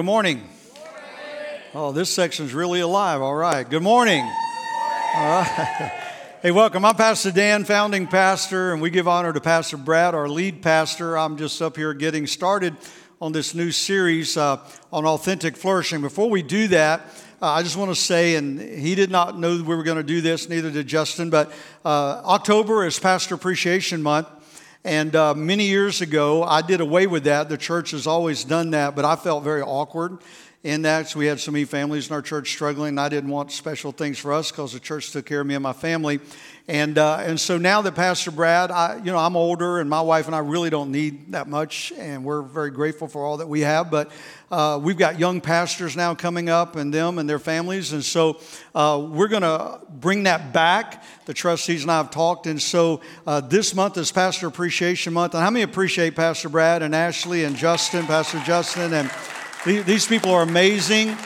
Good morning. Oh, this section's really alive. All right. Good morning. All right. Hey, welcome. I'm Pastor Dan, founding pastor, and we give honor to Pastor Brad, our lead pastor. I'm just up here getting started on this new series uh, on authentic flourishing. Before we do that, uh, I just want to say, and he did not know we were going to do this, neither did Justin, but uh, October is Pastor Appreciation Month. And uh, many years ago, I did away with that. The church has always done that, but I felt very awkward in that. We had so many families in our church struggling, I didn't want special things for us because the church took care of me and my family. And, uh, and so now that Pastor Brad, I, you know, I'm older and my wife and I really don't need that much, and we're very grateful for all that we have. But uh, we've got young pastors now coming up and them and their families. And so uh, we're going to bring that back. The trustees and I have talked. And so uh, this month is Pastor Appreciation Month. And how many appreciate Pastor Brad and Ashley and Justin, Pastor Justin? And these people are amazing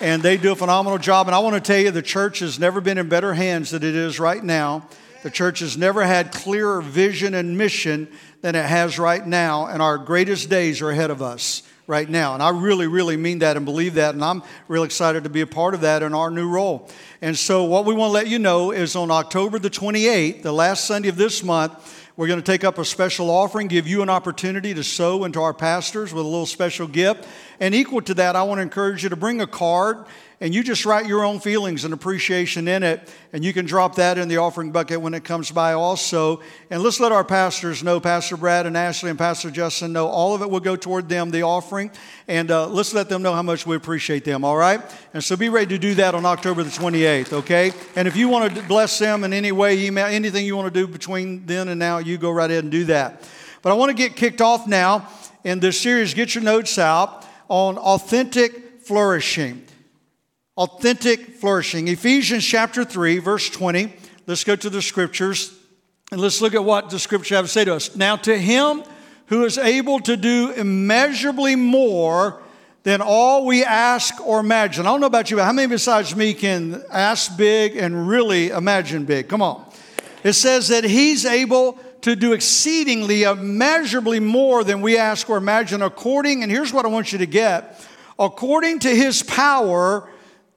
and they do a phenomenal job. And I want to tell you, the church has never been in better hands than it is right now. The church has never had clearer vision and mission than it has right now, and our greatest days are ahead of us right now. And I really, really mean that and believe that, and I'm real excited to be a part of that in our new role. And so, what we want to let you know is on October the 28th, the last Sunday of this month, we're going to take up a special offering, give you an opportunity to sow into our pastors with a little special gift. And equal to that, I want to encourage you to bring a card and you just write your own feelings and appreciation in it, and you can drop that in the offering bucket when it comes by also. And let's let our pastors know, Pastor Brad and Ashley and Pastor Justin know, all of it will go toward them, the offering, and uh, let's let them know how much we appreciate them, all right? And so be ready to do that on October the 28th, okay? And if you want to bless them in any way, email, anything you want to do between then and now, you go right ahead and do that. But I want to get kicked off now in this series. Get your notes out on authentic flourishing authentic flourishing. Ephesians chapter 3, verse 20. Let's go to the scriptures and let's look at what the scripture have to say to us. Now, to him who is able to do immeasurably more than all we ask or imagine. I don't know about you, but how many besides me can ask big and really imagine big? Come on. It says that he's able to do exceedingly, uh, immeasurably more than we ask or imagine, according, and here's what I want you to get according to his power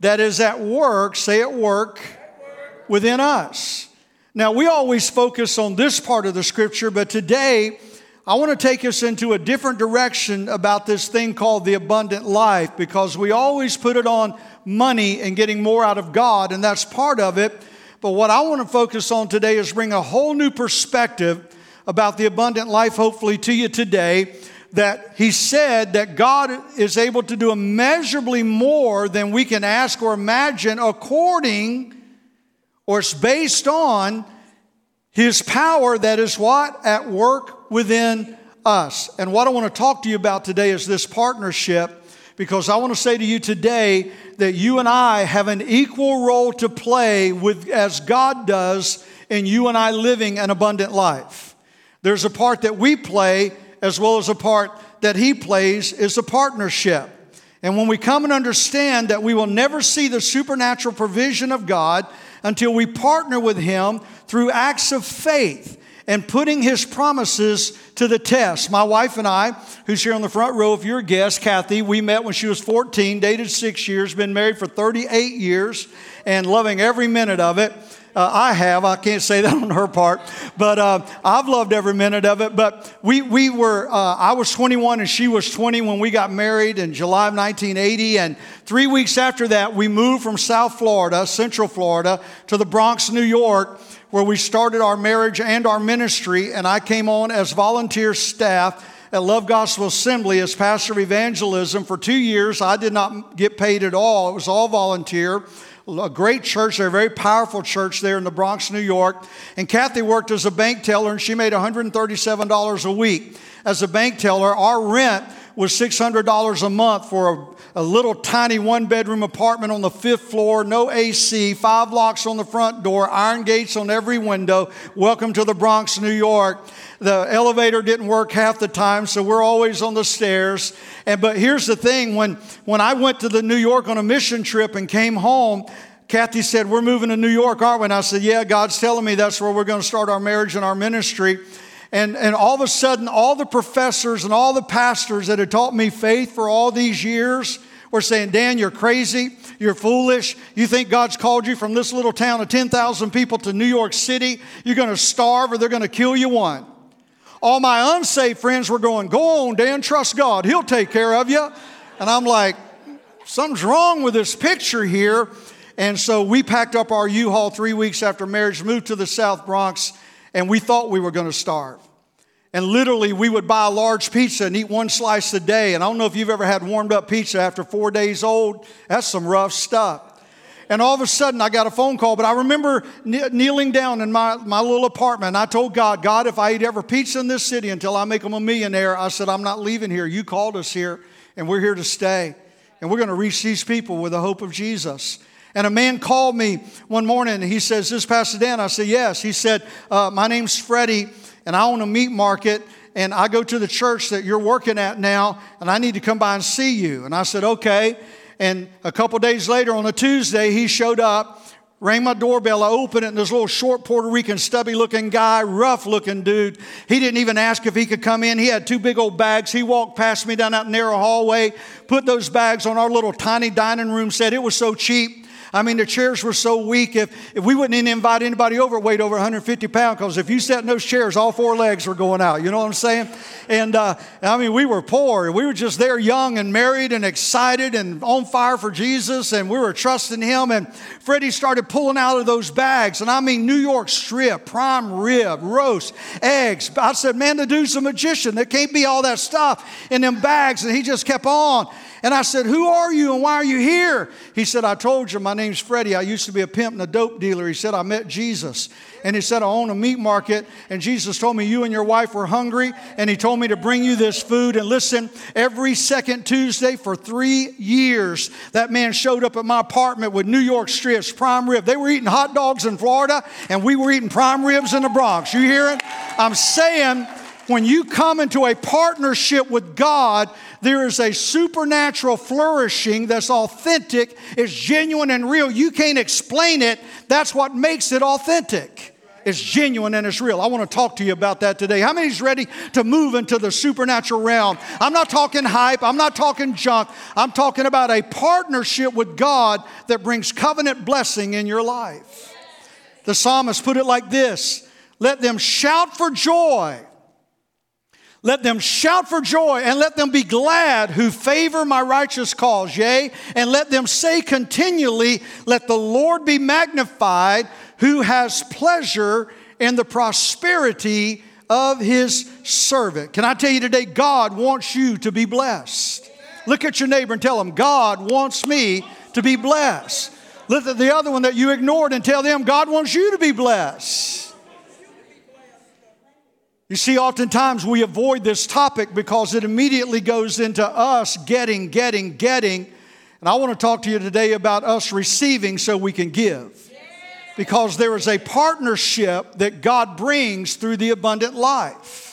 that is at work, say at work, within us. Now, we always focus on this part of the scripture, but today I want to take us into a different direction about this thing called the abundant life because we always put it on money and getting more out of God, and that's part of it. But what I want to focus on today is bring a whole new perspective about the abundant life, hopefully, to you today that he said that God is able to do immeasurably more than we can ask or imagine according or it's based on his power that is what? At work within us. And what I want to talk to you about today is this partnership because I want to say to you today that you and I have an equal role to play with as God does in you and I living an abundant life. There's a part that we play as well as a part that he plays is a partnership. And when we come and understand that we will never see the supernatural provision of God until we partner with him through acts of faith and putting his promises to the test. My wife and I, who's here on the front row, if you're a guest, Kathy, we met when she was 14, dated six years, been married for 38 years, and loving every minute of it. Uh, I have. I can't say that on her part, but uh, I've loved every minute of it. But we, we were, uh, I was 21 and she was 20 when we got married in July of 1980. And three weeks after that, we moved from South Florida, Central Florida, to the Bronx, New York, where we started our marriage and our ministry. And I came on as volunteer staff at Love Gospel Assembly as pastor of evangelism for two years. I did not get paid at all, it was all volunteer a great church they're a very powerful church there in the Bronx, New York. And Kathy worked as a bank teller and she made $137 a week. As a bank teller, our rent was $600 a month for a, a little tiny one bedroom apartment on the fifth floor, no AC, five locks on the front door, iron gates on every window. Welcome to the Bronx, New York. The elevator didn't work half the time, so we're always on the stairs. And but here's the thing: when when I went to the New York on a mission trip and came home, Kathy said, "We're moving to New York, aren't we?" And I said, "Yeah, God's telling me that's where we're going to start our marriage and our ministry." And, and all of a sudden, all the professors and all the pastors that had taught me faith for all these years were saying, Dan, you're crazy. You're foolish. You think God's called you from this little town of 10,000 people to New York City. You're going to starve or they're going to kill you one. All my unsaved friends were going, Go on, Dan, trust God. He'll take care of you. And I'm like, Something's wrong with this picture here. And so we packed up our U Haul three weeks after marriage, moved to the South Bronx, and we thought we were going to starve. And literally, we would buy a large pizza and eat one slice a day. And I don't know if you've ever had warmed up pizza after four days old. That's some rough stuff. And all of a sudden, I got a phone call. But I remember kneeling down in my, my little apartment. I told God, God, if I eat ever pizza in this city until I make them a millionaire, I said, I'm not leaving here. You called us here, and we're here to stay. And we're going to reach these people with the hope of Jesus. And a man called me one morning and he says, This Pastor Dan? I said, Yes. He said, uh, My name's Freddie and I own a meat market and I go to the church that you're working at now and I need to come by and see you. And I said, Okay. And a couple days later on a Tuesday, he showed up rang my doorbell. I opened it, and there's this little short Puerto Rican, stubby looking guy, rough looking dude. He didn't even ask if he could come in. He had two big old bags. He walked past me down that narrow hallway, put those bags on our little tiny dining room set. It was so cheap. I mean, the chairs were so weak. If, if we wouldn't even invite anybody over, weighed over 150 pounds, because if you sat in those chairs, all four legs were going out. You know what I'm saying? And uh, I mean, we were poor. We were just there, young and married and excited and on fire for Jesus, and we were trusting Him. And Freddie started pulling out of those bags, and I mean, New York strip, prime rib, roast, eggs. I said, man, the dude's a magician. There can't be all that stuff in them bags. And he just kept on. And I said, Who are you and why are you here? He said, I told you, my name's Freddie. I used to be a pimp and a dope dealer. He said, I met Jesus. And he said, I own a meat market. And Jesus told me you and your wife were hungry. And he told me to bring you this food. And listen, every second Tuesday for three years, that man showed up at my apartment with New York strips, prime rib. They were eating hot dogs in Florida, and we were eating prime ribs in the Bronx. You hear it? I'm saying, when you come into a partnership with God, there is a supernatural flourishing that's authentic, it's genuine and real. You can't explain it. That's what makes it authentic. It's genuine and it's real. I want to talk to you about that today. How many's ready to move into the supernatural realm? I'm not talking hype, I'm not talking junk. I'm talking about a partnership with God that brings covenant blessing in your life. The psalmist put it like this Let them shout for joy let them shout for joy and let them be glad who favor my righteous cause, yea, and let them say continually, Let the Lord be magnified who has pleasure in the prosperity of his servant. Can I tell you today, God wants you to be blessed. Look at your neighbor and tell them, God wants me to be blessed. Look at the other one that you ignored and tell them, God wants you to be blessed. You see, oftentimes we avoid this topic because it immediately goes into us getting, getting, getting. And I want to talk to you today about us receiving so we can give. Because there is a partnership that God brings through the abundant life.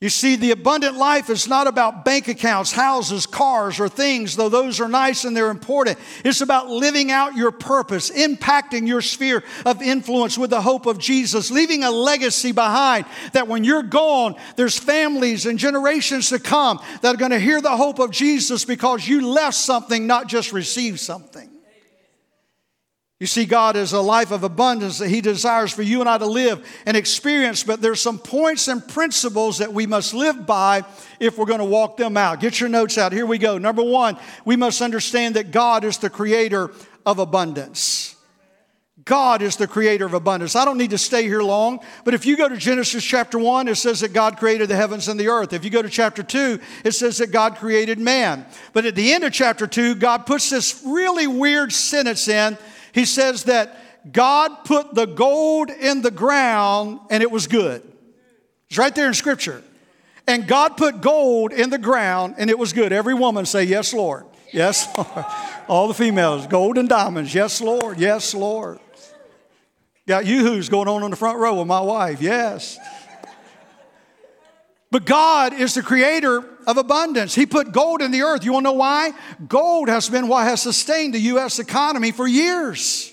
You see, the abundant life is not about bank accounts, houses, cars, or things, though those are nice and they're important. It's about living out your purpose, impacting your sphere of influence with the hope of Jesus, leaving a legacy behind that when you're gone, there's families and generations to come that are going to hear the hope of Jesus because you left something, not just received something. You see, God is a life of abundance that He desires for you and I to live and experience, but there's some points and principles that we must live by if we're going to walk them out. Get your notes out. Here we go. Number one, we must understand that God is the creator of abundance. God is the creator of abundance. I don't need to stay here long, but if you go to Genesis chapter 1, it says that God created the heavens and the earth. If you go to chapter 2, it says that God created man. But at the end of chapter 2, God puts this really weird sentence in he says that God put the gold in the ground and it was good. It's right there in Scripture. And God put gold in the ground and it was good. Every woman say, Yes, Lord. Yes, Lord. All the females, gold and diamonds. Yes, Lord. Yes, Lord. Got you who's going on in the front row with my wife. Yes. But God is the creator of abundance. He put gold in the earth. You want to know why? Gold has been what has sustained the U.S. economy for years.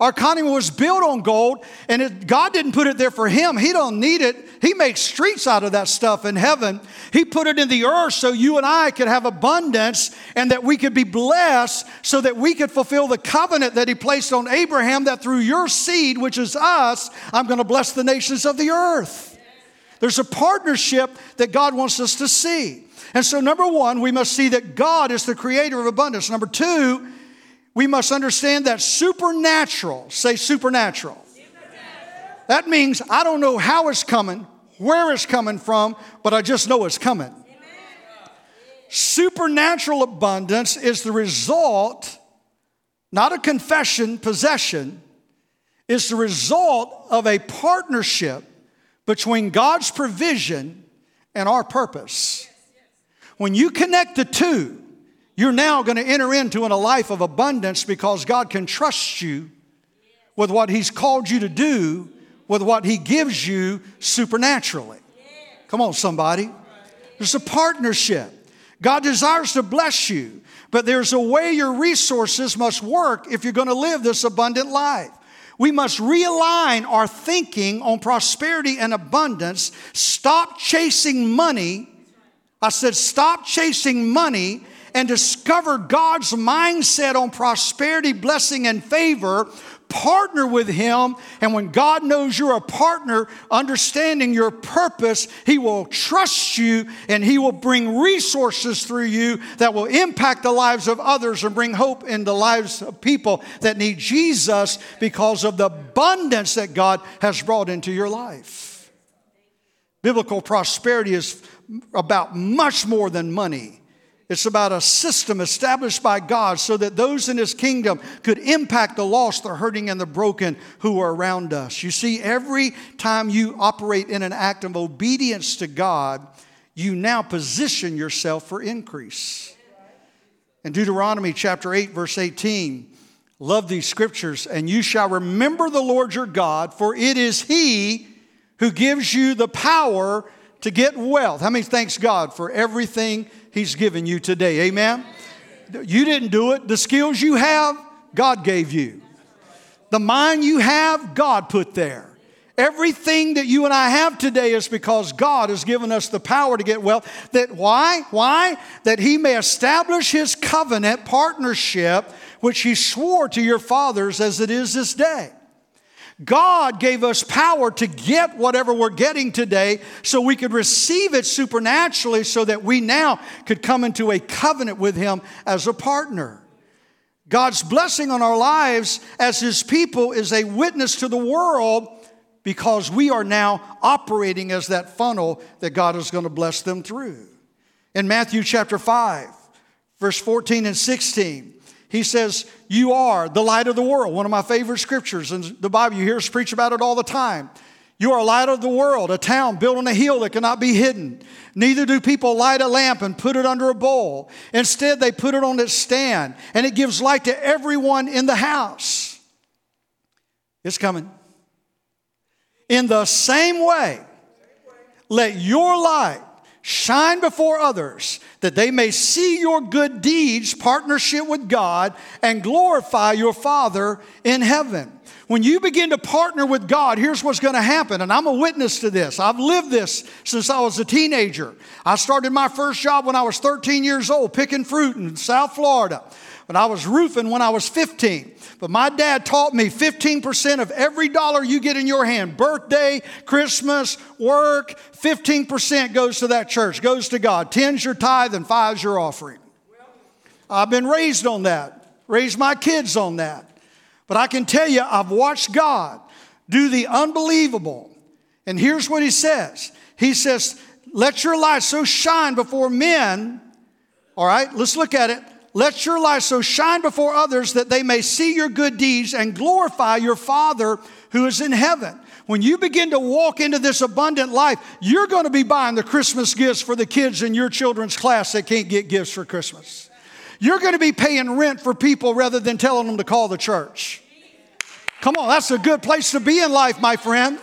Our economy was built on gold, and it, God didn't put it there for Him. He don't need it He makes streets out of that stuff in heaven. He put it in the earth so you and I could have abundance and that we could be blessed so that we could fulfill the covenant that He placed on Abraham that through your seed, which is us, I'm going to bless the nations of the earth. There's a partnership that God wants us to see. And so, number one, we must see that God is the creator of abundance. Number two, we must understand that supernatural, say supernatural. supernatural. That means I don't know how it's coming, where it's coming from, but I just know it's coming. Supernatural abundance is the result, not a confession, possession, is the result of a partnership between God's provision and our purpose. When you connect the two, you're now going to enter into a life of abundance because God can trust you with what He's called you to do, with what He gives you supernaturally. Come on, somebody. There's a partnership. God desires to bless you, but there's a way your resources must work if you're going to live this abundant life. We must realign our thinking on prosperity and abundance. Stop chasing money. I said, stop chasing money and discover God's mindset on prosperity, blessing, and favor. Partner with Him, and when God knows you're a partner, understanding your purpose, He will trust you and He will bring resources through you that will impact the lives of others and bring hope in the lives of people that need Jesus because of the abundance that God has brought into your life. Biblical prosperity is about much more than money. It's about a system established by God so that those in His kingdom could impact the lost, the hurting, and the broken who are around us. You see, every time you operate in an act of obedience to God, you now position yourself for increase. In Deuteronomy chapter 8, verse 18, love these scriptures, and you shall remember the Lord your God, for it is He who gives you the power to get wealth. How many thanks God for everything He's given you today? Amen? You didn't do it. The skills you have, God gave you. The mind you have, God put there. Everything that you and I have today is because God has given us the power to get wealth. That why? Why? That He may establish His covenant partnership, which He swore to your fathers as it is this day. God gave us power to get whatever we're getting today so we could receive it supernaturally so that we now could come into a covenant with Him as a partner. God's blessing on our lives as His people is a witness to the world because we are now operating as that funnel that God is going to bless them through. In Matthew chapter 5, verse 14 and 16, he says, You are the light of the world. One of my favorite scriptures in the Bible. You hear us preach about it all the time. You are light of the world, a town built on a hill that cannot be hidden. Neither do people light a lamp and put it under a bowl. Instead, they put it on its stand, and it gives light to everyone in the house. It's coming. In the same way, let your light shine before others that they may see your good deeds, partnership with God, and glorify your Father in heaven. When you begin to partner with God, here's what's going to happen. And I'm a witness to this. I've lived this since I was a teenager. I started my first job when I was 13 years old, picking fruit in South Florida. But I was roofing when I was 15. But my dad taught me 15% of every dollar you get in your hand, birthday, Christmas, work, 15% goes to that church, goes to God. 10's your tithe and 5's your offering. I've been raised on that, raised my kids on that. But I can tell you, I've watched God do the unbelievable. And here's what He says He says, Let your light so shine before men. All right, let's look at it let your light so shine before others that they may see your good deeds and glorify your Father who is in heaven. When you begin to walk into this abundant life, you're going to be buying the Christmas gifts for the kids in your children's class that can't get gifts for Christmas. You're going to be paying rent for people rather than telling them to call the church. Come on, that's a good place to be in life, my friend.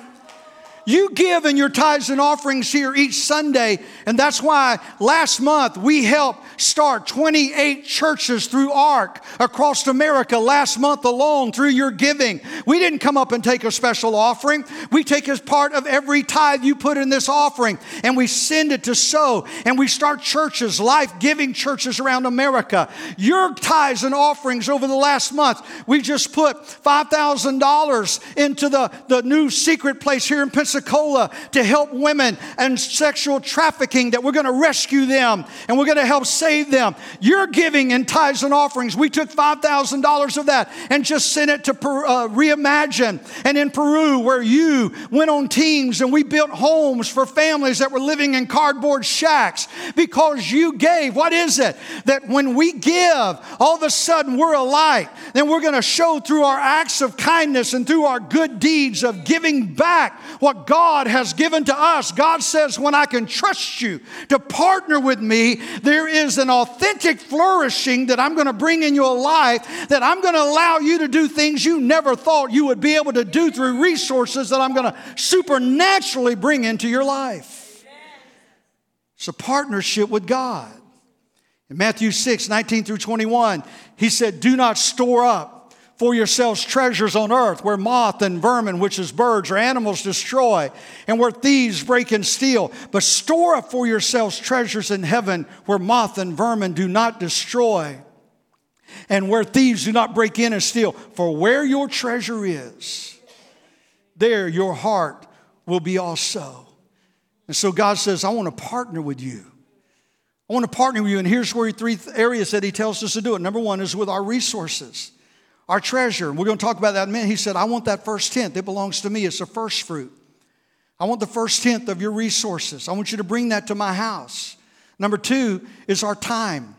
You give in your tithes and offerings here each Sunday, and that's why last month we helped start 28 churches through ARC across America last month alone through your giving. We didn't come up and take a special offering. We take as part of every tithe you put in this offering, and we send it to sow, and we start churches, life giving churches around America. Your tithes and offerings over the last month, we just put $5,000 into the, the new secret place here in Pensacola to help women and sexual trafficking that we're going to rescue them and we're going to help save them. You're giving in tithes and offerings. We took $5,000 of that and just sent it to uh, Reimagine and in Peru where you went on teams and we built homes for families that were living in cardboard shacks because you gave. What is it? That when we give, all of a sudden we're a light. Then we're going to show through our acts of kindness and through our good deeds of giving back what God has given to us. God says, when I can trust you to partner with me, there is an authentic flourishing that I'm going to bring in your life, that I'm going to allow you to do things you never thought you would be able to do through resources that I'm going to supernaturally bring into your life. It's a partnership with God. In Matthew 6, 19 through 21, he said, Do not store up for yourselves treasures on earth where moth and vermin, which is birds or animals, destroy, and where thieves break and steal. But store up for yourselves treasures in heaven where moth and vermin do not destroy, and where thieves do not break in and steal. For where your treasure is, there your heart will be also. And so God says, I want to partner with you. I want to partner with you. And here's where three areas that He tells us to do it. Number one is with our resources our treasure. We're going to talk about that in a minute. He said, I want that first tenth. It belongs to me. It's the first fruit. I want the first tenth of your resources. I want you to bring that to my house. Number two is our time.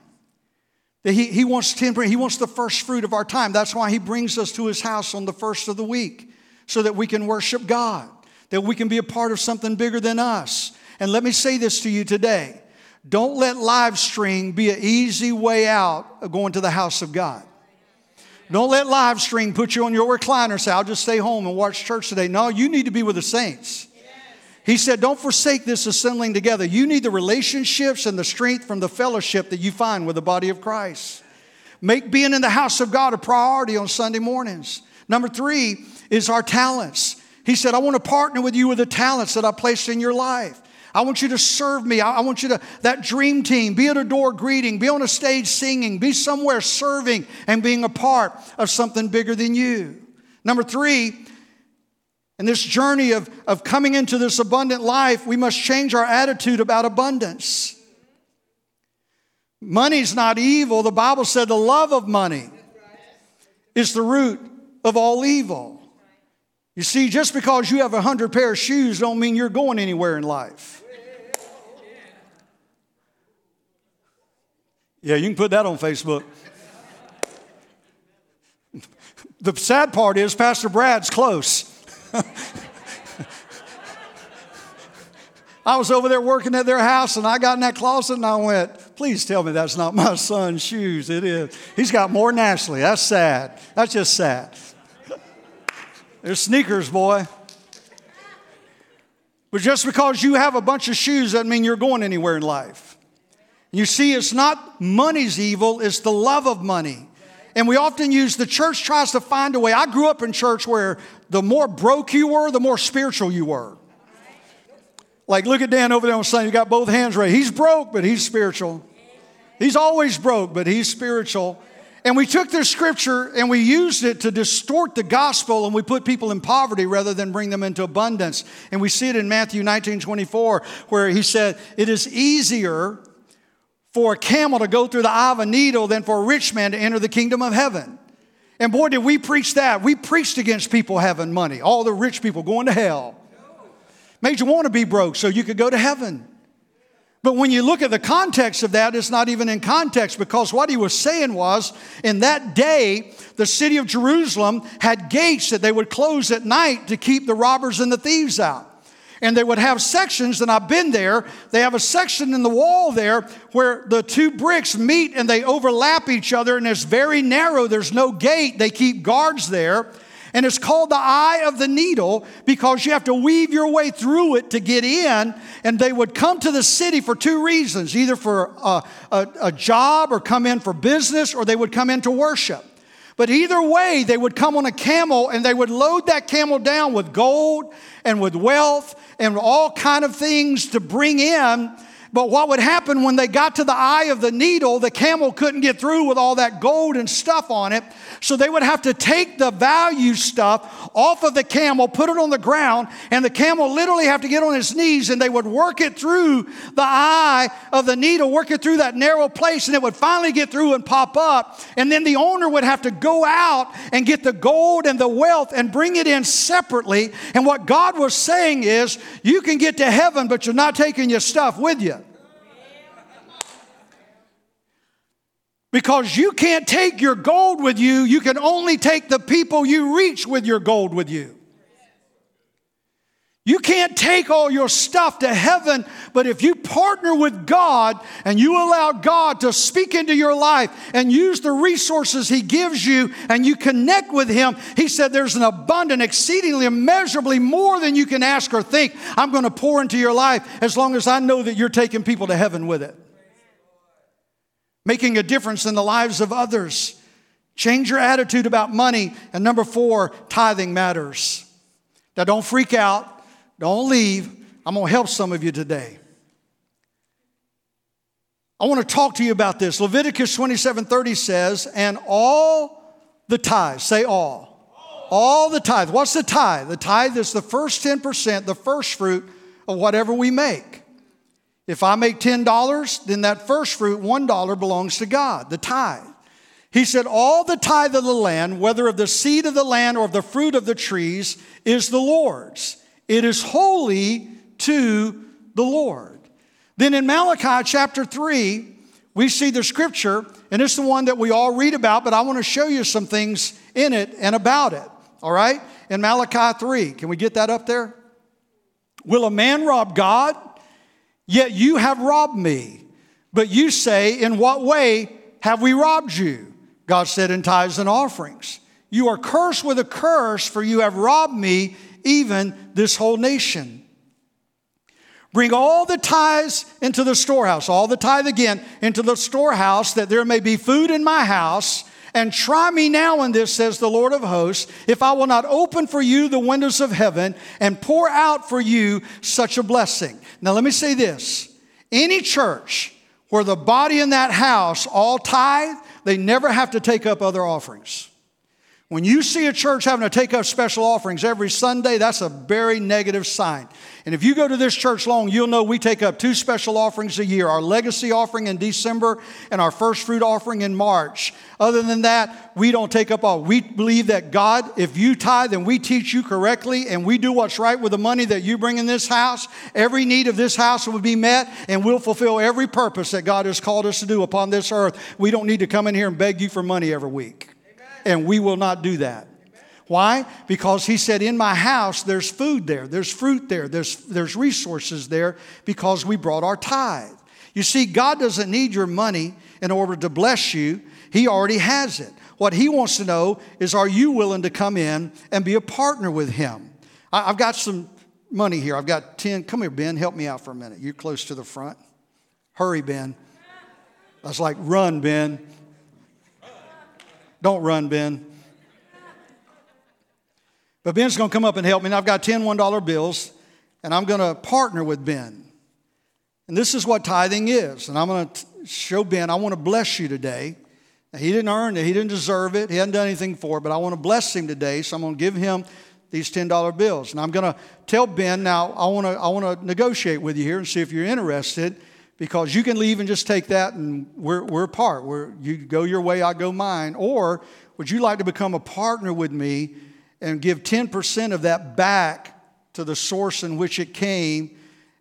He, he wants 10, he wants the first fruit of our time. That's why he brings us to his house on the first of the week, so that we can worship God, that we can be a part of something bigger than us. And let me say this to you today. Don't let live stream be an easy way out of going to the house of God. Don't let live stream put you on your recliner say, I'll just stay home and watch church today. No, you need to be with the saints. He said, Don't forsake this assembling together. You need the relationships and the strength from the fellowship that you find with the body of Christ. Make being in the house of God a priority on Sunday mornings. Number three is our talents. He said, I want to partner with you with the talents that I placed in your life. I want you to serve me. I want you to, that dream team, be at a door greeting, be on a stage singing, be somewhere serving and being a part of something bigger than you. Number three, in this journey of, of coming into this abundant life, we must change our attitude about abundance. Money's not evil. The Bible said the love of money is the root of all evil. You see, just because you have a hundred pair of shoes don't mean you're going anywhere in life. Yeah, you can put that on Facebook. the sad part is Pastor Brad's close. I was over there working at their house and I got in that closet and I went, please tell me that's not my son's shoes. It is. He's got more than Ashley. That's sad. That's just sad. They're sneakers, boy. But just because you have a bunch of shoes doesn't mean you're going anywhere in life. You see, it's not money's evil, it's the love of money. And we often use the church tries to find a way. I grew up in church where the more broke you were, the more spiritual you were. Like, look at Dan over there on Sunday. You got both hands raised. He's broke, but he's spiritual. He's always broke, but he's spiritual. And we took this scripture and we used it to distort the gospel and we put people in poverty rather than bring them into abundance. And we see it in Matthew 19 24, where he said, It is easier for a camel to go through the eye of a needle than for a rich man to enter the kingdom of heaven. And boy, did we preach that. We preached against people having money, all the rich people going to hell. Made you want to be broke so you could go to heaven. But when you look at the context of that, it's not even in context because what he was saying was in that day, the city of Jerusalem had gates that they would close at night to keep the robbers and the thieves out. And they would have sections, and I've been there. They have a section in the wall there where the two bricks meet and they overlap each other, and it's very narrow. There's no gate. They keep guards there. And it's called the eye of the needle because you have to weave your way through it to get in. And they would come to the city for two reasons either for a, a, a job or come in for business, or they would come in to worship. But either way, they would come on a camel and they would load that camel down with gold and with wealth and all kind of things to bring in but what would happen when they got to the eye of the needle, the camel couldn't get through with all that gold and stuff on it. So they would have to take the value stuff off of the camel, put it on the ground, and the camel literally have to get on his knees and they would work it through the eye of the needle, work it through that narrow place, and it would finally get through and pop up. And then the owner would have to go out and get the gold and the wealth and bring it in separately. And what God was saying is, you can get to heaven, but you're not taking your stuff with you. Because you can't take your gold with you, you can only take the people you reach with your gold with you. You can't take all your stuff to heaven, but if you partner with God and you allow God to speak into your life and use the resources He gives you and you connect with Him, He said there's an abundant, exceedingly, immeasurably more than you can ask or think. I'm going to pour into your life as long as I know that you're taking people to heaven with it making a difference in the lives of others. Change your attitude about money. And number four, tithing matters. Now, don't freak out, don't leave. I'm going to help some of you today. I want to talk to you about this. Leviticus 27 30 says, and all the tithes, say all. All the tithe. What's the tithe? The tithe is the first 10%, the first fruit of whatever we make. If I make $10, then that first fruit, $1 belongs to God, the tithe. He said, All the tithe of the land, whether of the seed of the land or of the fruit of the trees, is the Lord's. It is holy to the Lord. Then in Malachi chapter 3, we see the scripture, and it's the one that we all read about, but I want to show you some things in it and about it. All right? In Malachi 3, can we get that up there? Will a man rob God? Yet you have robbed me. But you say, In what way have we robbed you? God said, In tithes and offerings. You are cursed with a curse, for you have robbed me, even this whole nation. Bring all the tithes into the storehouse, all the tithe again into the storehouse, that there may be food in my house. And try me now in this, says the Lord of hosts, if I will not open for you the windows of heaven and pour out for you such a blessing. Now, let me say this any church where the body in that house all tithe, they never have to take up other offerings. When you see a church having to take up special offerings every Sunday, that's a very negative sign. And if you go to this church long, you'll know we take up two special offerings a year our legacy offering in December and our first fruit offering in March. Other than that, we don't take up all. We believe that God, if you tithe and we teach you correctly and we do what's right with the money that you bring in this house, every need of this house will be met and we'll fulfill every purpose that God has called us to do upon this earth. We don't need to come in here and beg you for money every week and we will not do that. Why? Because he said, In my house, there's food there, there's fruit there, there's, there's resources there because we brought our tithe. You see, God doesn't need your money in order to bless you, He already has it. What He wants to know is, Are you willing to come in and be a partner with Him? I, I've got some money here. I've got 10. Come here, Ben, help me out for a minute. You're close to the front. Hurry, Ben. I was like, Run, Ben. Don't run, Ben. But Ben's going to come up and help me. And I've got 10 $1 bills, and I'm going to partner with Ben. And this is what tithing is. And I'm going to show Ben, I want to bless you today. He didn't earn it, he didn't deserve it, he hadn't done anything for it, but I want to bless him today. So I'm going to give him these $10 bills. And I'm going to tell Ben now, I want to, I want to negotiate with you here and see if you're interested because you can leave and just take that and we're, we're apart. We're, you go your way, I go mine. Or would you like to become a partner with me and give 10% of that back to the source in which it came?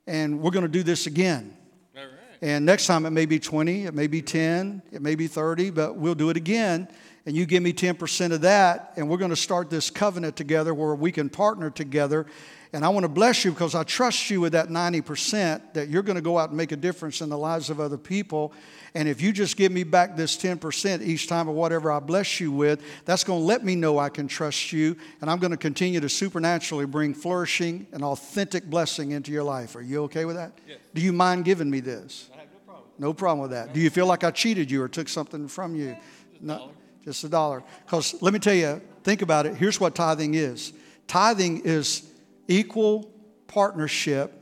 And we're going to do this again. All right. And next time it may be 20, it may be 10, it may be 30, but we'll do it again. and you give me 10% of that, and we're going to start this covenant together where we can partner together. And I want to bless you because I trust you with that 90% that you're going to go out and make a difference in the lives of other people. And if you just give me back this 10% each time of whatever I bless you with, that's going to let me know I can trust you. And I'm going to continue to supernaturally bring flourishing and authentic blessing into your life. Are you okay with that? Yes. Do you mind giving me this? I have no problem. No problem with that. Do you feel like I cheated you or took something from you? No, just a dollar. Because let me tell you, think about it. Here's what tithing is tithing is equal partnership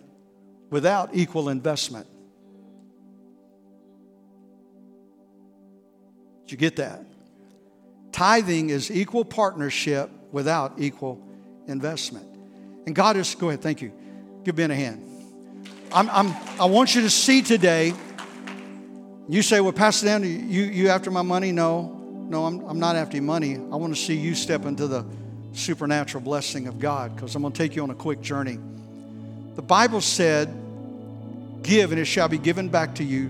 without equal investment. Did you get that? Tithing is equal partnership without equal investment. And God is, go ahead, thank you. Give Ben a hand. I'm, I'm, I want you to see today. You say, well, Pastor Dan, you, you after my money? No, no, I'm, I'm not after your money. I want to see you step into the supernatural blessing of God because I'm going to take you on a quick journey. The Bible said, Give and it shall be given back to you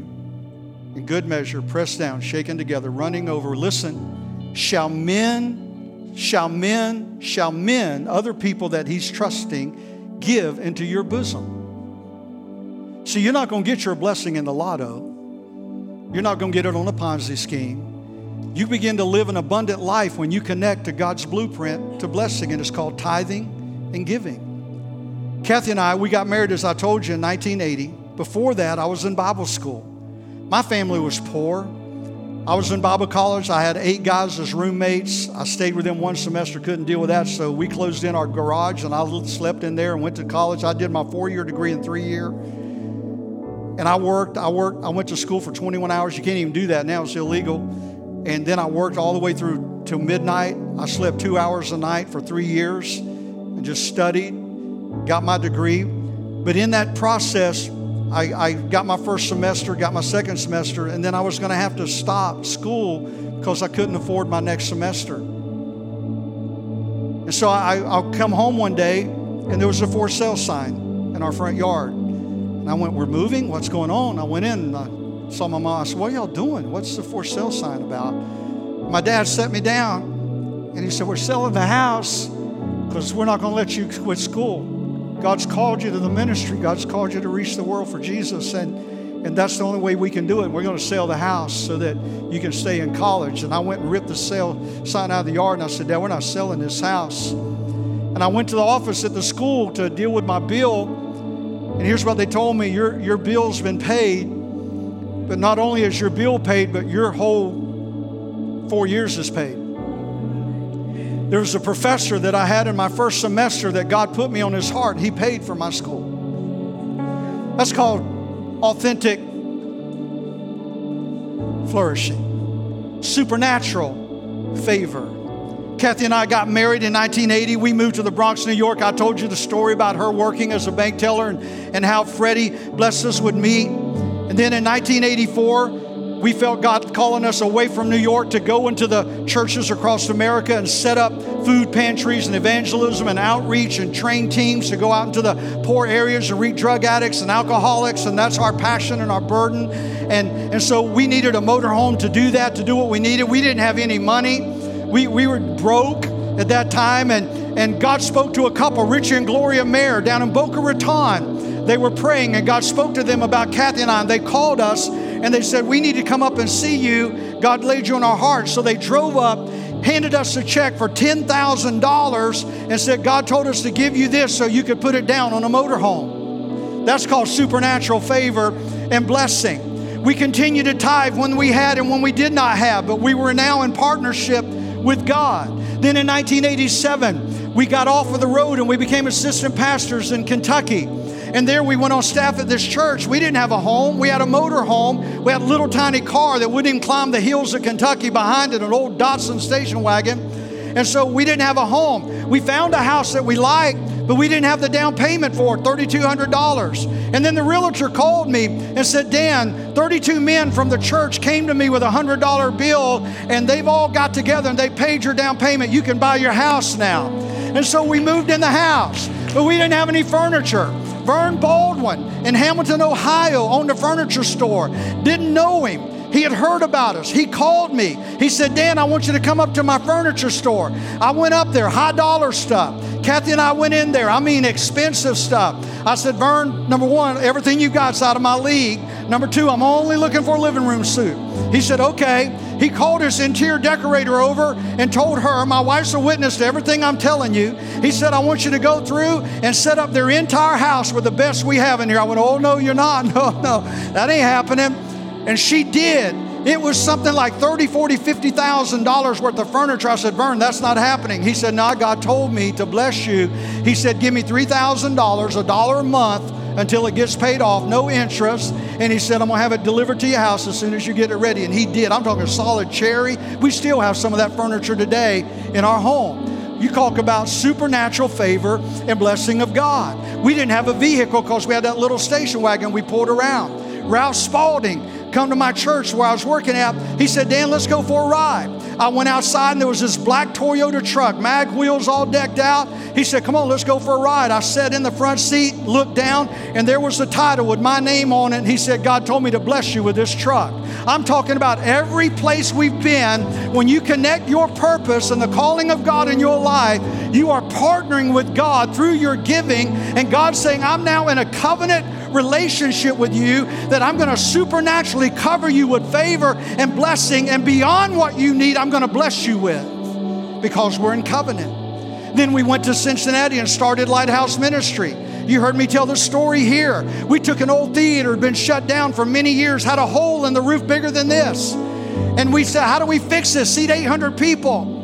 in good measure, pressed down, shaken together, running over. Listen, shall men, shall men, shall men, other people that he's trusting, give into your bosom. See, you're not going to get your blessing in the lotto. You're not going to get it on a Ponzi scheme. You begin to live an abundant life when you connect to God's blueprint to blessing, and it's called tithing and giving. Kathy and I, we got married, as I told you, in 1980. Before that, I was in Bible school. My family was poor. I was in Bible college. I had eight guys as roommates. I stayed with them one semester, couldn't deal with that, so we closed in our garage and I slept in there and went to college. I did my four year degree in three year. And I worked, I worked, I went to school for 21 hours. You can't even do that now, it's illegal. And then I worked all the way through till midnight. I slept two hours a night for three years and just studied, got my degree. But in that process, I, I got my first semester, got my second semester, and then I was going to have to stop school because I couldn't afford my next semester. And so I, I'll come home one day, and there was a for sale sign in our front yard. And I went, We're moving? What's going on? I went in I saw my mom. I said, What are y'all doing? What's the for sale sign about? My dad set me down and he said, We're selling the house because we're not going to let you quit school. God's called you to the ministry. God's called you to reach the world for Jesus. And, and that's the only way we can do it. We're going to sell the house so that you can stay in college. And I went and ripped the sale sign out of the yard and I said, Dad, we're not selling this house. And I went to the office at the school to deal with my bill. And here's what they told me your, your bill's been paid. But not only is your bill paid, but your whole four years is paid. There was a professor that I had in my first semester that God put me on his heart. He paid for my school. That's called authentic flourishing, supernatural favor. Kathy and I got married in 1980. We moved to the Bronx, New York. I told you the story about her working as a bank teller and, and how Freddie blessed us with meat. And then in 1984, we felt God calling us away from New York to go into the churches across America and set up food pantries and evangelism and outreach and train teams to go out into the poor areas and reach drug addicts and alcoholics. And that's our passion and our burden. And, and so we needed a motorhome to do that, to do what we needed. We didn't have any money. We, we were broke at that time. And, and God spoke to a couple, Richie and Gloria Mayer, down in Boca Raton. They were praying, and God spoke to them about Kathy and I. And they called us and they said, We need to come up and see you. God laid you on our hearts. So they drove up, handed us a check for $10,000, and said, God told us to give you this so you could put it down on a motorhome. That's called supernatural favor and blessing. We continue to tithe when we had and when we did not have, but we were now in partnership with God. Then in 1987, we got off of the road and we became assistant pastors in Kentucky. And there we went on staff at this church. We didn't have a home. We had a motor home. We had a little tiny car that wouldn't even climb the hills of Kentucky behind it, an old Datsun station wagon. And so we didn't have a home. We found a house that we liked, but we didn't have the down payment for it, $3,200. And then the realtor called me and said, Dan, 32 men from the church came to me with a $100 bill, and they've all got together and they paid your down payment. You can buy your house now. And so we moved in the house, but we didn't have any furniture. Vern Baldwin in Hamilton, Ohio, owned a furniture store. Didn't know him. He had heard about us. He called me. He said, Dan, I want you to come up to my furniture store. I went up there, high dollar stuff. Kathy and I went in there. I mean, expensive stuff. I said, Vern, number one, everything you got's out of my league. Number two, I'm only looking for a living room suit. He said, okay. He called his interior decorator over and told her, My wife's a witness to everything I'm telling you. He said, I want you to go through and set up their entire house with the best we have in here. I went, Oh, no, you're not. No, no, that ain't happening. And she did. It was something like 30, 40, 50,000 dollars worth of furniture. I said, Vern, that's not happening. He said, No, God told me to bless you. He said, Give me $3,000, a dollar a month until it gets paid off, no interest. And he said, I'm gonna have it delivered to your house as soon as you get it ready. And he did. I'm talking solid cherry. We still have some of that furniture today in our home. You talk about supernatural favor and blessing of God. We didn't have a vehicle because we had that little station wagon we pulled around. Ralph Spalding come to my church where I was working at. He said, Dan, let's go for a ride. I went outside and there was this black Toyota truck, mag wheels all decked out. He said, Come on, let's go for a ride. I sat in the front seat, looked down, and there was the title with my name on it. And he said, God told me to bless you with this truck. I'm talking about every place we've been. When you connect your purpose and the calling of God in your life, you are partnering with God through your giving. And God's saying, I'm now in a covenant relationship with you that I'm going to supernaturally cover you with favor and blessing, and beyond what you need, I'm going to bless you with because we're in covenant. Then we went to Cincinnati and started Lighthouse Ministry. You heard me tell the story here. We took an old theater, had been shut down for many years, had a hole in the roof bigger than this. And we said, How do we fix this? Seat 800 people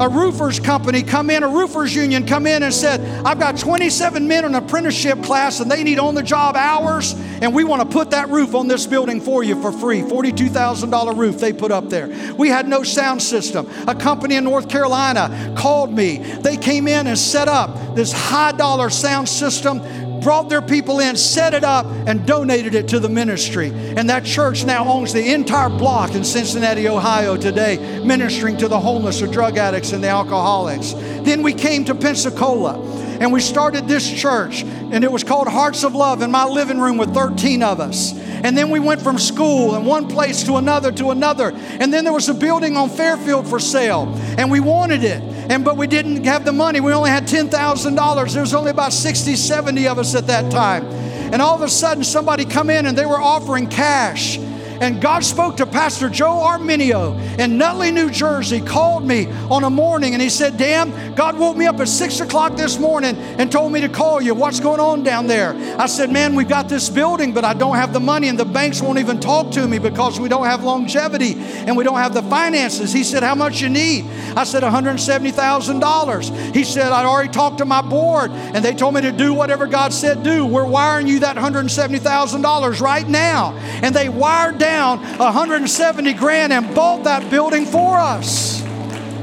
a roofers company come in, a roofers union come in and said, I've got 27 men in an apprenticeship class and they need on the job hours, and we want to put that roof on this building for you for free. $42,000 roof they put up there. We had no sound system. A company in North Carolina called me. They came in and set up this high dollar sound system brought their people in, set it up, and donated it to the ministry. And that church now owns the entire block in Cincinnati, Ohio today, ministering to the homeless, the drug addicts, and the alcoholics. Then we came to Pensacola and we started this church, and it was called Hearts of Love in my living room with 13 of us. And then we went from school and one place to another to another. And then there was a building on Fairfield for sale, and we wanted it. And but we didn't have the money. We only had $10,000. There was only about 60, 70 of us at that time. And all of a sudden somebody come in and they were offering cash. And God spoke to Pastor Joe Arminio in Nutley, New Jersey, called me on a morning and he said, Dan, God woke me up at six o'clock this morning and told me to call you. What's going on down there? I said, Man, we've got this building, but I don't have the money and the banks won't even talk to me because we don't have longevity and we don't have the finances. He said, How much you need? I said, $170,000. He said, I already talked to my board and they told me to do whatever God said do. We're wiring you that $170,000 right now. And they wired down 170 grand and bought that building for us.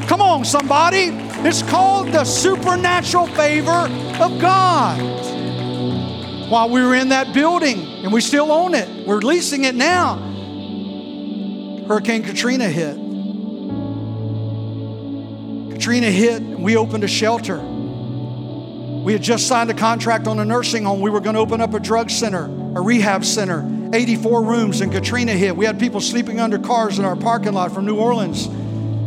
Come on, somebody. It's called the supernatural favor of God. While we were in that building, and we still own it, we're leasing it now. Hurricane Katrina hit. Katrina hit, and we opened a shelter. We had just signed a contract on a nursing home. We were going to open up a drug center, a rehab center. 84 rooms, and Katrina hit. We had people sleeping under cars in our parking lot from New Orleans.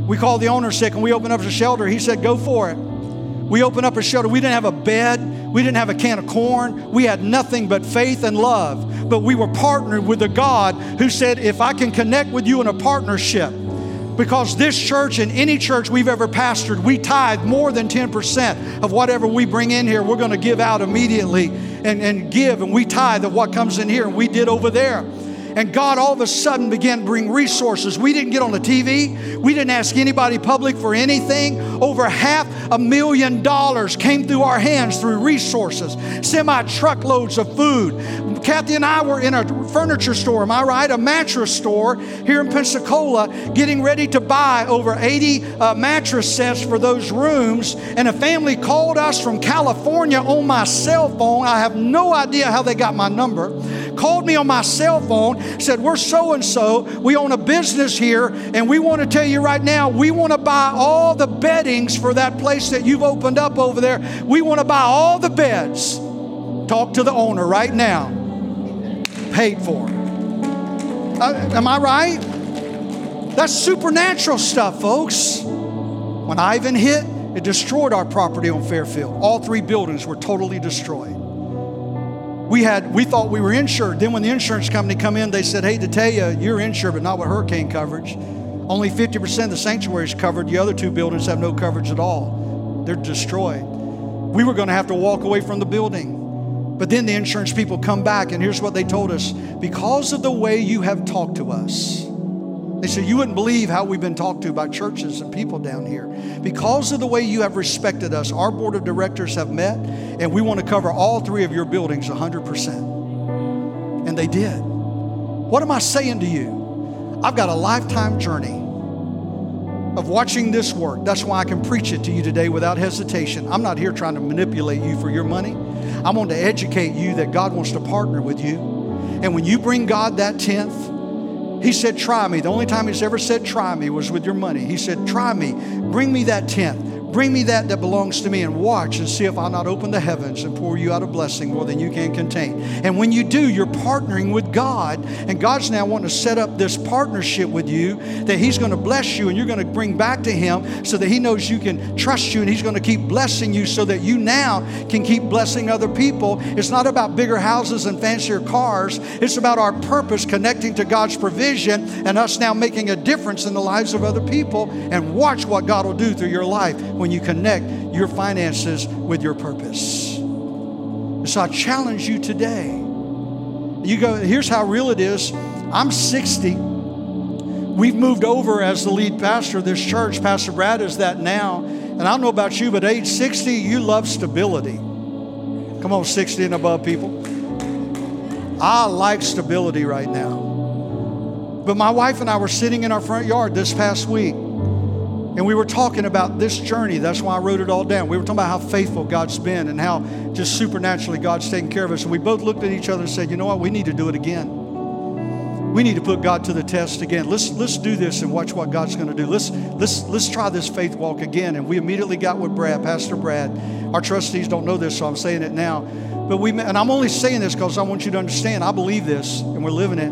We called the owner sick and we opened up a shelter. He said, Go for it. We opened up a shelter. We didn't have a bed. We didn't have a can of corn. We had nothing but faith and love. But we were partnered with a God who said, If I can connect with you in a partnership, because this church and any church we've ever pastored, we tithe more than 10% of whatever we bring in here, we're going to give out immediately and, and give. And we tithe of what comes in here, and we did over there. And God all of a sudden began to bring resources. We didn't get on the TV. We didn't ask anybody public for anything. Over half a million dollars came through our hands through resources, semi truckloads of food. Kathy and I were in a furniture store, am I right? A mattress store here in Pensacola, getting ready to buy over 80 uh, mattress sets for those rooms. And a family called us from California on my cell phone. I have no idea how they got my number. Called me on my cell phone said, We're so and so. We own a business here, and we want to tell you right now, we want to buy all the beddings for that place that you've opened up over there. We want to buy all the beds. Talk to the owner right now. Paid for. Uh, am I right? That's supernatural stuff, folks. When Ivan hit, it destroyed our property on Fairfield. All three buildings were totally destroyed. We had we thought we were insured. Then when the insurance company come in, they said, "Hey, to tell you, you're insured, but not with hurricane coverage. Only 50% of the sanctuary is covered. The other two buildings have no coverage at all. They're destroyed. We were going to have to walk away from the building. But then the insurance people come back, and here's what they told us: because of the way you have talked to us." They said, You wouldn't believe how we've been talked to by churches and people down here. Because of the way you have respected us, our board of directors have met, and we want to cover all three of your buildings 100%. And they did. What am I saying to you? I've got a lifetime journey of watching this work. That's why I can preach it to you today without hesitation. I'm not here trying to manipulate you for your money. I want to educate you that God wants to partner with you. And when you bring God that tenth, he said, Try me. The only time he's ever said, Try me was with your money. He said, Try me. Bring me that tenth. Bring me that that belongs to me and watch and see if I'll not open the heavens and pour you out a blessing more than you can contain. And when you do, you're partnering with God. And God's now wanting to set up this partnership with you that He's going to bless you and you're going to bring back to Him so that He knows you can trust you and He's going to keep blessing you so that you now can keep blessing other people. It's not about bigger houses and fancier cars, it's about our purpose connecting to God's provision and us now making a difference in the lives of other people. And watch what God will do through your life when when you connect your finances with your purpose. So I challenge you today. You go, here's how real it is. I'm 60. We've moved over as the lead pastor of this church. Pastor Brad is that now. And I don't know about you, but age 60, you love stability. Come on, 60 and above people. I like stability right now. But my wife and I were sitting in our front yard this past week and we were talking about this journey. That's why I wrote it all down. We were talking about how faithful God's been and how just supernaturally God's taken care of us. And we both looked at each other and said, you know what? We need to do it again. We need to put God to the test again. Let's let's do this and watch what God's going to do. Let's let's let's try this faith walk again. And we immediately got with Brad, Pastor Brad. Our trustees don't know this, so I'm saying it now. But we and I'm only saying this because I want you to understand. I believe this, and we're living it.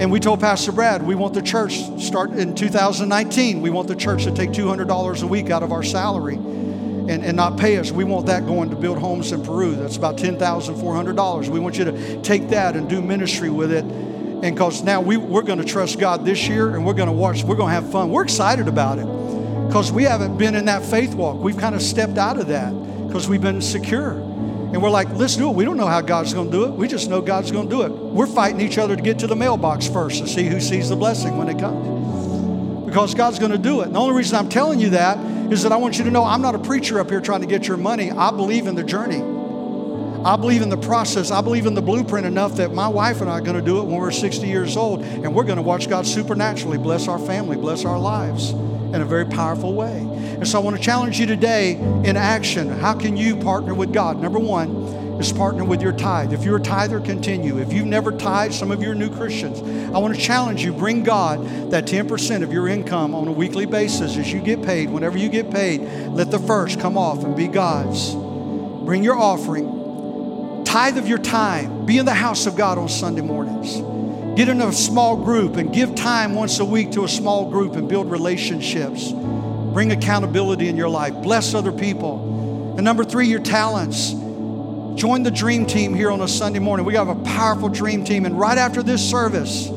And we told Pastor Brad, we want the church start in 2019. We want the church to take $200 a week out of our salary and, and not pay us. We want that going to build homes in Peru. That's about $10,400. We want you to take that and do ministry with it. And because now we, we're going to trust God this year and we're going to watch, we're going to have fun. We're excited about it because we haven't been in that faith walk. We've kind of stepped out of that because we've been secure. And we're like, let's do it. We don't know how God's going to do it. We just know God's going to do it. We're fighting each other to get to the mailbox first to see who sees the blessing when it comes. Because God's going to do it. And the only reason I'm telling you that is that I want you to know I'm not a preacher up here trying to get your money. I believe in the journey. I believe in the process. I believe in the blueprint enough that my wife and I are going to do it when we're 60 years old. And we're going to watch God supernaturally bless our family, bless our lives in a very powerful way. And so I want to challenge you today in action. How can you partner with God? Number one is partner with your tithe. If you're a tither, continue. If you've never tithed, some of you are new Christians. I want to challenge you bring God that 10% of your income on a weekly basis as you get paid. Whenever you get paid, let the first come off and be God's. Bring your offering. Tithe of your time. Be in the house of God on Sunday mornings. Get in a small group and give time once a week to a small group and build relationships. Bring accountability in your life. Bless other people. And number three, your talents. Join the dream team here on a Sunday morning. We have a powerful dream team. And right after this service,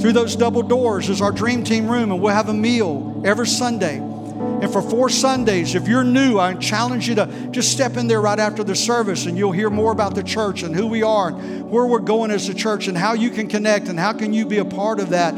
through those double doors is our dream team room, and we'll have a meal every Sunday. And for four Sundays, if you're new, I challenge you to just step in there right after the service and you'll hear more about the church and who we are and where we're going as a church and how you can connect and how can you be a part of that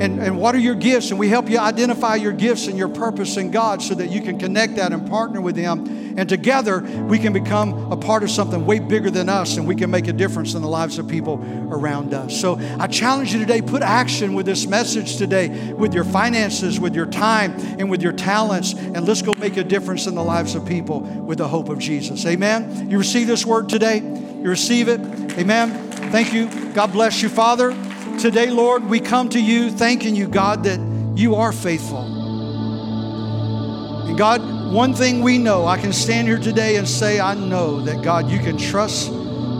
and, and what are your gifts. And we help you identify your gifts and your purpose in God so that you can connect that and partner with Him and together, we can become a part of something way bigger than us and we can make a difference in the lives of people around us. So I challenge you today put action with this message today, with your finances, with your time, and with your talents. And let's go make a difference in the lives of people with the hope of Jesus. Amen. You receive this word today? You receive it? Amen. Thank you. God bless you, Father. Today, Lord, we come to you thanking you, God, that you are faithful. And God, one thing we know, I can stand here today and say, I know that God, you can trust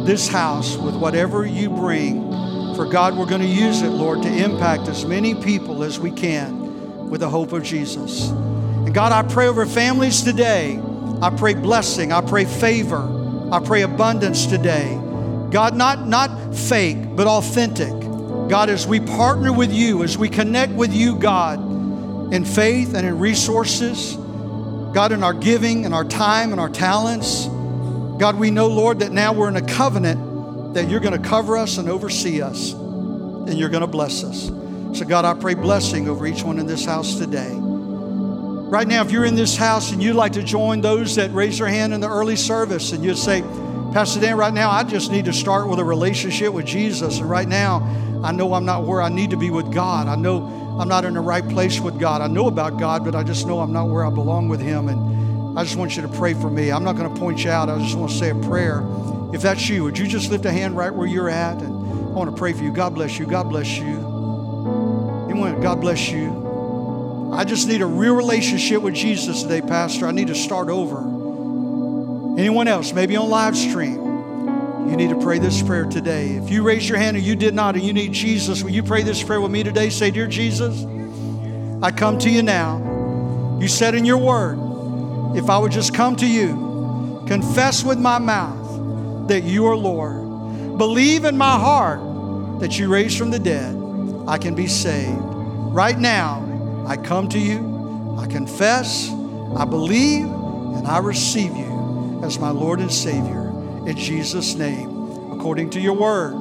this house with whatever you bring For God, we're going to use it, Lord, to impact as many people as we can with the hope of Jesus. And God, I pray over families today. I pray blessing. I pray favor. I pray abundance today. God, not, not fake, but authentic. God, as we partner with you, as we connect with you, God, in faith and in resources, God, in our giving and our time and our talents, God, we know, Lord, that now we're in a covenant that you're going to cover us and oversee us, and you're going to bless us. So, God, I pray blessing over each one in this house today. Right now, if you're in this house and you'd like to join those that raise their hand in the early service and you'd say, Pastor Dan, right now I just need to start with a relationship with Jesus. And right now, I know I'm not where I need to be with God. I know I'm not in the right place with God. I know about God, but I just know I'm not where I belong with Him. And I just want you to pray for me. I'm not going to point you out. I just want to say a prayer. If that's you, would you just lift a hand right where you're at? And I want to pray for you. God bless you. God bless you. Anyone, God bless you. I just need a real relationship with Jesus today, Pastor. I need to start over. Anyone else, maybe on live stream, you need to pray this prayer today. If you raise your hand and you did not and you need Jesus, will you pray this prayer with me today? Say, Dear Jesus, I come to you now. You said in your word, if I would just come to you, confess with my mouth that you are Lord, believe in my heart that you raised from the dead, I can be saved. Right now, I come to you, I confess, I believe, and I receive you as my Lord and Savior. In Jesus' name, according to your word,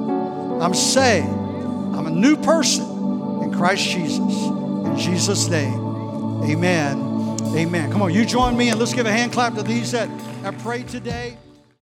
I'm saved. I'm a new person in Christ Jesus. In Jesus' name, amen. Amen. Come on, you join me and let's give a hand clap to these that have prayed today.